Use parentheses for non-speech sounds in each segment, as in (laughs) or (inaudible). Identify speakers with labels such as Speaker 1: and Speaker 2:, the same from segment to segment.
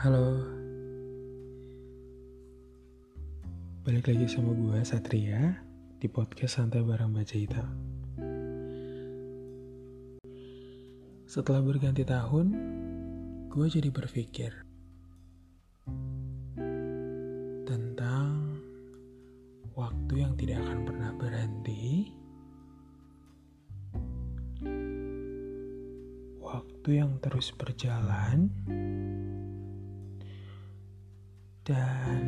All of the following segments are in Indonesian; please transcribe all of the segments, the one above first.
Speaker 1: Halo. Balik lagi sama gue Satria Di podcast Santai Barang Baca Hitam Setelah berganti tahun Gue jadi berpikir Tentang Waktu yang tidak akan pernah berhenti. Waktu yang terus berjalan dan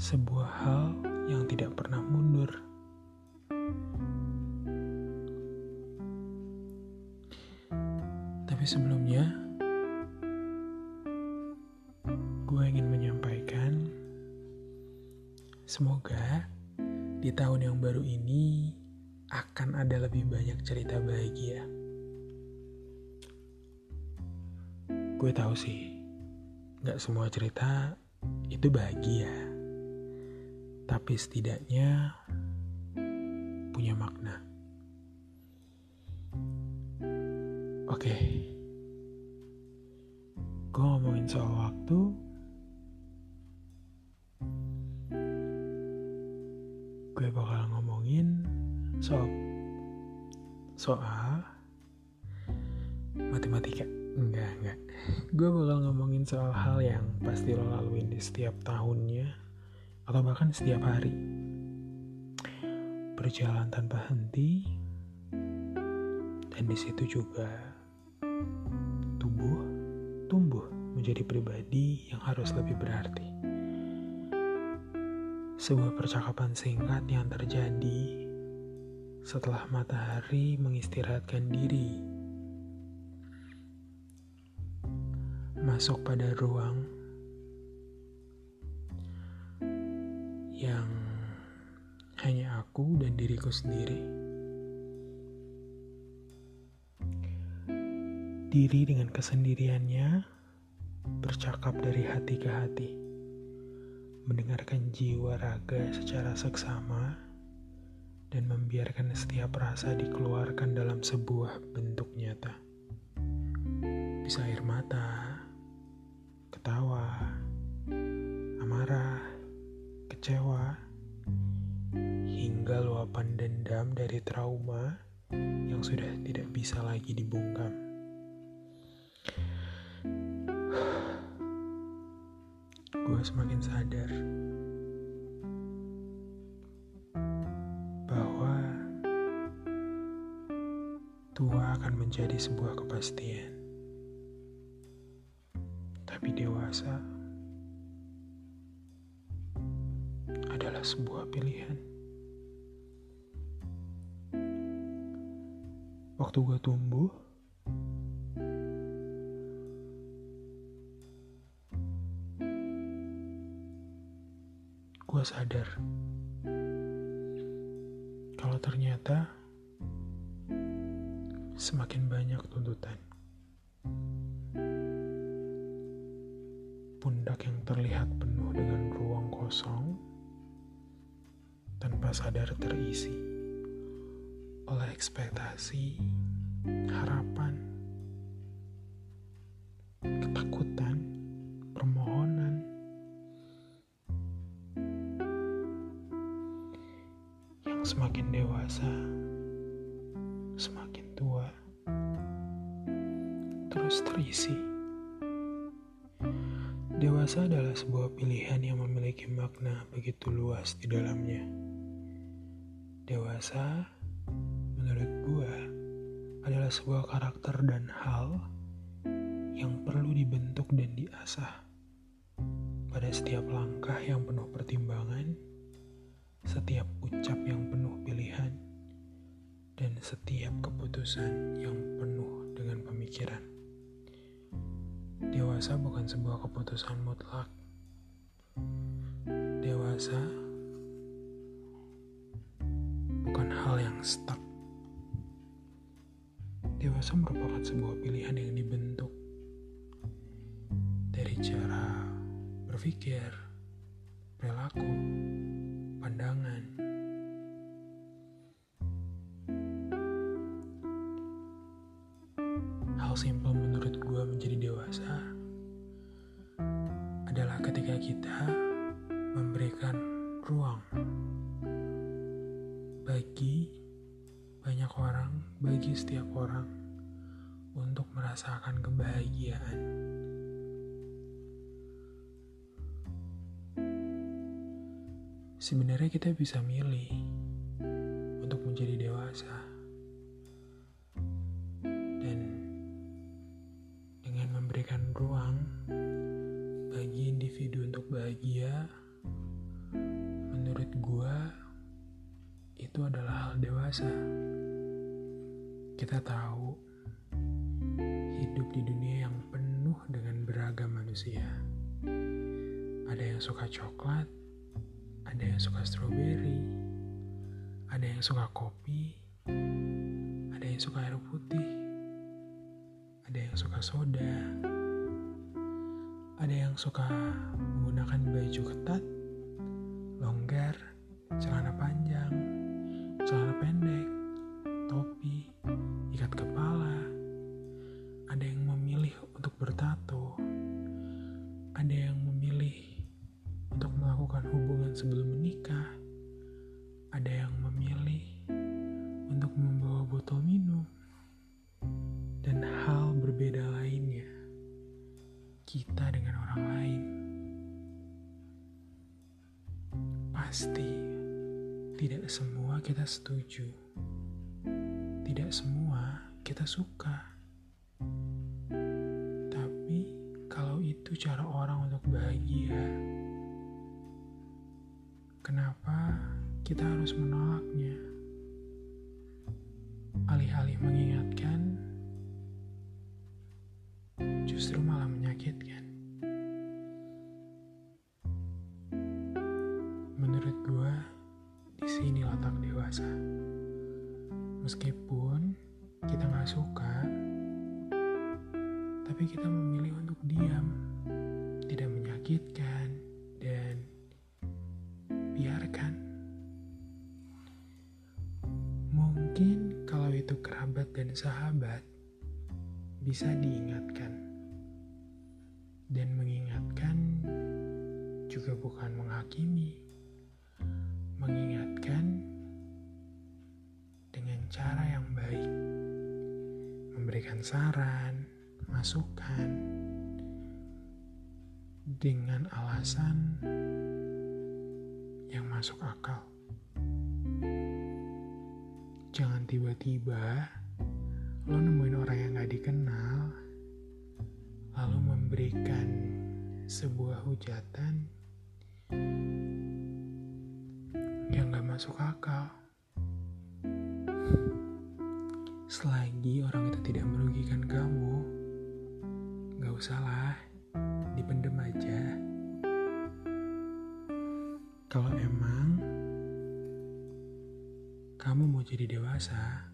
Speaker 1: sebuah hal yang tidak pernah mundur. Tapi sebelumnya, gue ingin menyampaikan semoga di tahun yang baru ini akan ada lebih banyak cerita bahagia. Gue tahu sih, gak semua cerita itu bahagia. Tapi setidaknya punya makna. Oke, gue ngomongin soal waktu. Gue bakal ngomongin soal soal. Enggak, enggak. (laughs) Gue bakal ngomongin soal hal yang pasti lo laluin di setiap tahunnya atau bahkan setiap hari. Berjalan tanpa henti dan di situ juga tubuh tumbuh menjadi pribadi yang harus lebih berarti. Sebuah percakapan singkat yang terjadi setelah matahari mengistirahatkan diri masuk pada ruang yang hanya aku dan diriku sendiri. Diri dengan kesendiriannya bercakap dari hati ke hati, mendengarkan jiwa raga secara seksama, dan membiarkan setiap rasa dikeluarkan dalam sebuah bentuk nyata. Bisa air mata, ketawa, amarah, kecewa, hingga luapan dendam dari trauma yang sudah tidak bisa lagi dibungkam. Gue semakin sadar bahwa tua akan menjadi sebuah kepastian adalah sebuah pilihan. Waktu gue tumbuh, gue sadar kalau ternyata semakin banyak tuntutan. pundak yang terlihat penuh dengan ruang kosong sadar terisi oleh ekspektasi, harapan, ketakutan, permohonan. Yang semakin dewasa, semakin tua, terus terisi. Dewasa adalah sebuah pilihan yang memiliki makna begitu luas di dalamnya. Dewasa, menurut gua, adalah sebuah karakter dan hal yang perlu dibentuk dan diasah pada setiap langkah yang penuh pertimbangan, setiap ucap yang penuh pilihan, dan setiap keputusan yang penuh dengan pemikiran. Dewasa bukan sebuah keputusan mutlak. Dewasa yang stuck. Dewasa merupakan sebuah pilihan yang dibentuk dari cara berpikir, perilaku, pandangan, orang, bagi setiap orang untuk merasakan kebahagiaan. Sebenarnya kita bisa milih untuk menjadi dewasa. Dan dengan memberikan ruang bagi individu untuk bahagia, menurut gua itu adalah hal dewasa. Kita tahu hidup di dunia yang penuh dengan beragam manusia. Ada yang suka coklat, ada yang suka stroberi, ada yang suka kopi, ada yang suka air putih, ada yang suka soda, ada yang suka menggunakan baju ketat, setuju. Tidak semua kita suka. Tapi kalau itu cara orang untuk bahagia, kenapa kita harus menolaknya? Alih-alih mengingatkan, justru malah menyakitkan. Menyakitkan, dan biarkan. Mungkin kalau itu kerabat dan sahabat, bisa diingatkan. Dan mengingatkan juga bukan menghakimi, mengingatkan dengan cara yang baik, memberikan saran, masukan, dengan alasan yang masuk akal. Jangan tiba-tiba lo nemuin orang yang gak dikenal, lalu memberikan sebuah hujatan yang gak masuk akal. Selagi orang itu tidak merugikan kamu, gak usahlah, dipendem aja. Kalau emang kamu mau jadi dewasa,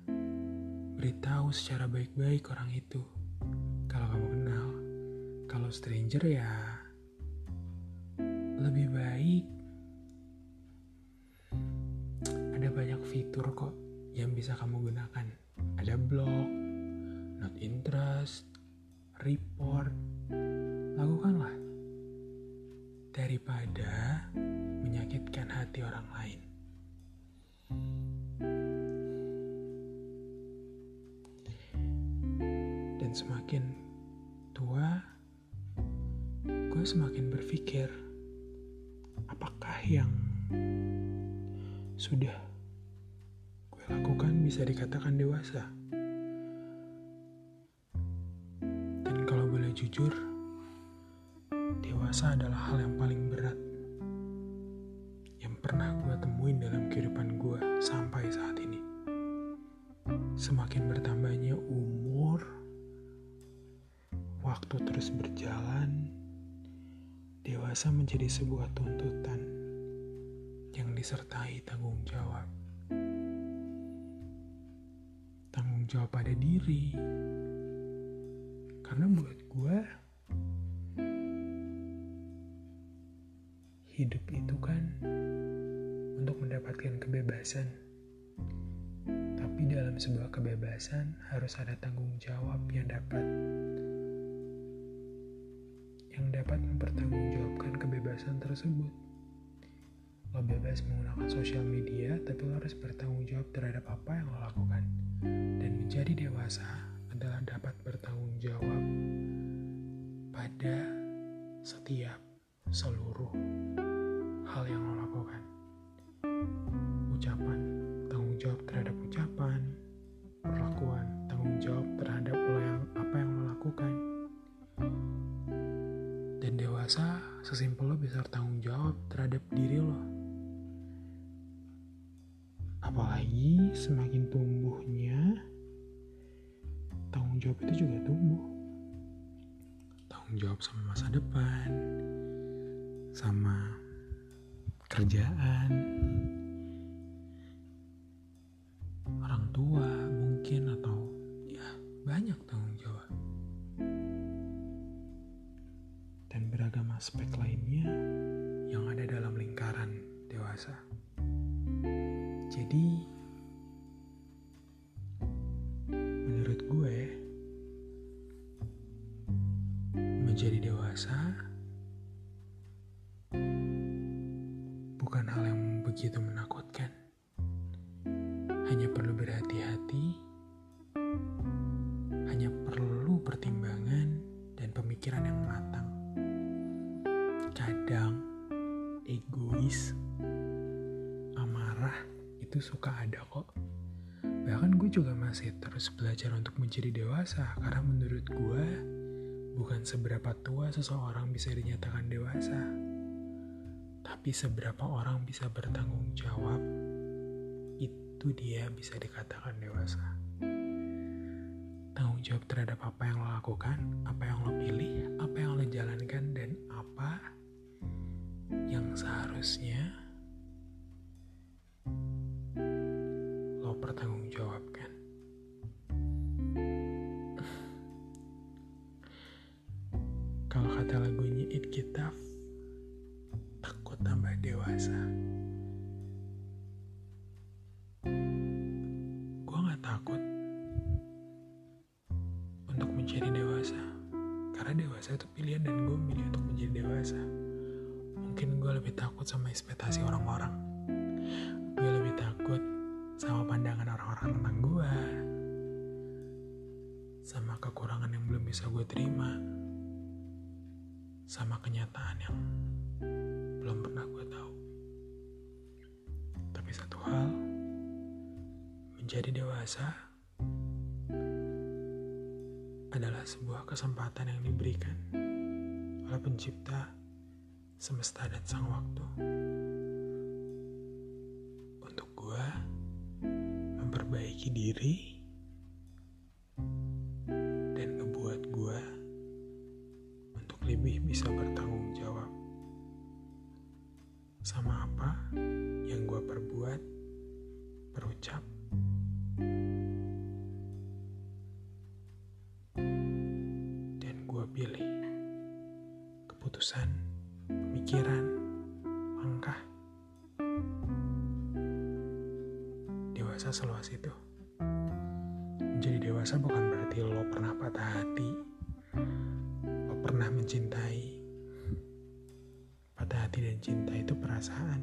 Speaker 1: beritahu secara baik-baik orang itu. Kalau kamu kenal, kalau stranger ya lebih baik. Ada banyak fitur kok yang bisa kamu gunakan. Ada blog, not interest, report. Lakukanlah daripada menyakitkan hati orang lain. Dan semakin tua, gue semakin berpikir, apakah yang sudah gue lakukan bisa dikatakan dewasa? Dan kalau boleh jujur, Semakin bertambahnya umur, waktu terus berjalan, dewasa menjadi sebuah tuntutan yang disertai tanggung jawab. Tanggung jawab pada diri, karena buat gue, hidup itu kan untuk mendapatkan kebebasan, tapi dalam sebuah kebebasan harus ada tanggung jawab yang dapat yang dapat mempertanggungjawabkan kebebasan tersebut. Lo bebas menggunakan sosial media, tapi lo harus bertanggung jawab terhadap apa yang lo lakukan. Dan menjadi dewasa adalah dapat bertanggung jawab pada setiap seluruh hal yang lo lakukan. Ucapan, tanggung jawab terhadap sesimpel lo bisa bertanggung jawab terhadap diri lo. Apalagi semakin tumbuhnya, tanggung jawab itu juga tumbuh. Tanggung jawab sama masa depan, sama kerjaan, orang tua aspek lainnya yang ada dalam lingkaran dewasa. Jadi menurut gue menjadi dewasa bukan hal yang begitu menakutkan. Hanya perlu berhati-hati, hanya perlu pertimbangan dan pemikiran yang matang. Kadang egois itu suka ada kok. Bahkan gue juga masih terus belajar untuk menjadi dewasa karena menurut gue bukan seberapa tua seseorang bisa dinyatakan dewasa, tapi seberapa orang bisa bertanggung jawab itu dia bisa dikatakan dewasa. Tanggung jawab terhadap apa yang lo lakukan, apa yang lo pilih, apa yang lo jalankan, dan apa seharusnya gue lebih takut sama ekspektasi orang-orang. Gue lebih takut sama pandangan orang-orang tentang gue, sama kekurangan yang belum bisa gue terima, sama kenyataan yang belum pernah gue tahu. Tapi satu hal, menjadi dewasa adalah sebuah kesempatan yang diberikan oleh pencipta semesta dan sang waktu. memperbaiki diri dewasa seluas itu. Menjadi dewasa bukan berarti lo pernah patah hati, lo pernah mencintai. Patah hati dan cinta itu perasaan.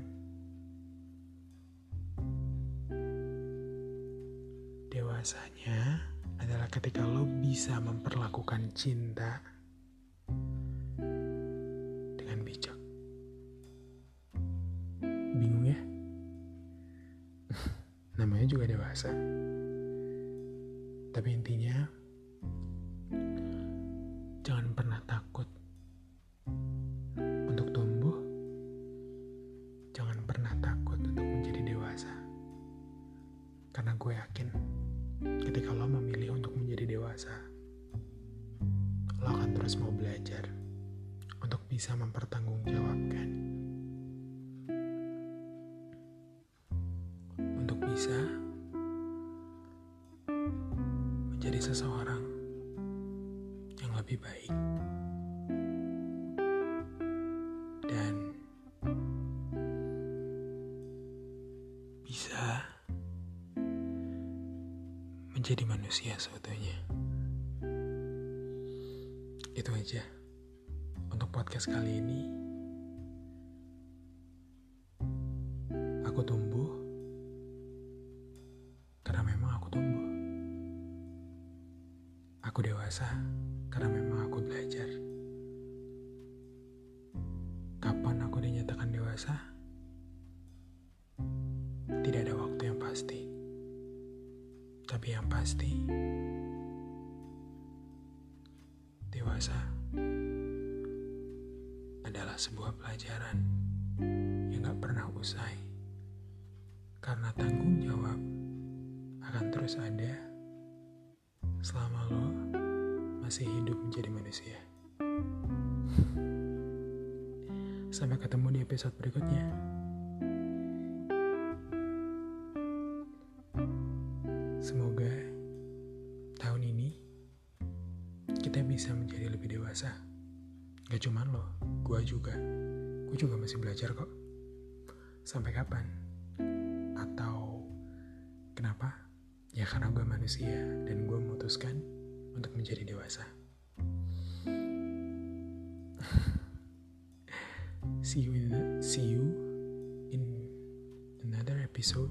Speaker 1: Dewasanya adalah ketika lo bisa memperlakukan cinta namanya juga dewasa. Tapi intinya, jangan pernah takut menjadi seseorang yang lebih baik dan bisa menjadi manusia sebetulnya. Itu aja untuk podcast kali ini. Aku dewasa karena memang aku belajar. Kapan aku dinyatakan dewasa? Tidak ada waktu yang pasti. Tapi yang pasti, dewasa adalah sebuah pelajaran yang gak pernah usai. Karena tanggung jawab akan terus ada selama lo masih hidup menjadi manusia. Sampai ketemu di episode berikutnya. Dewasa. (laughs) see you in see you in another episode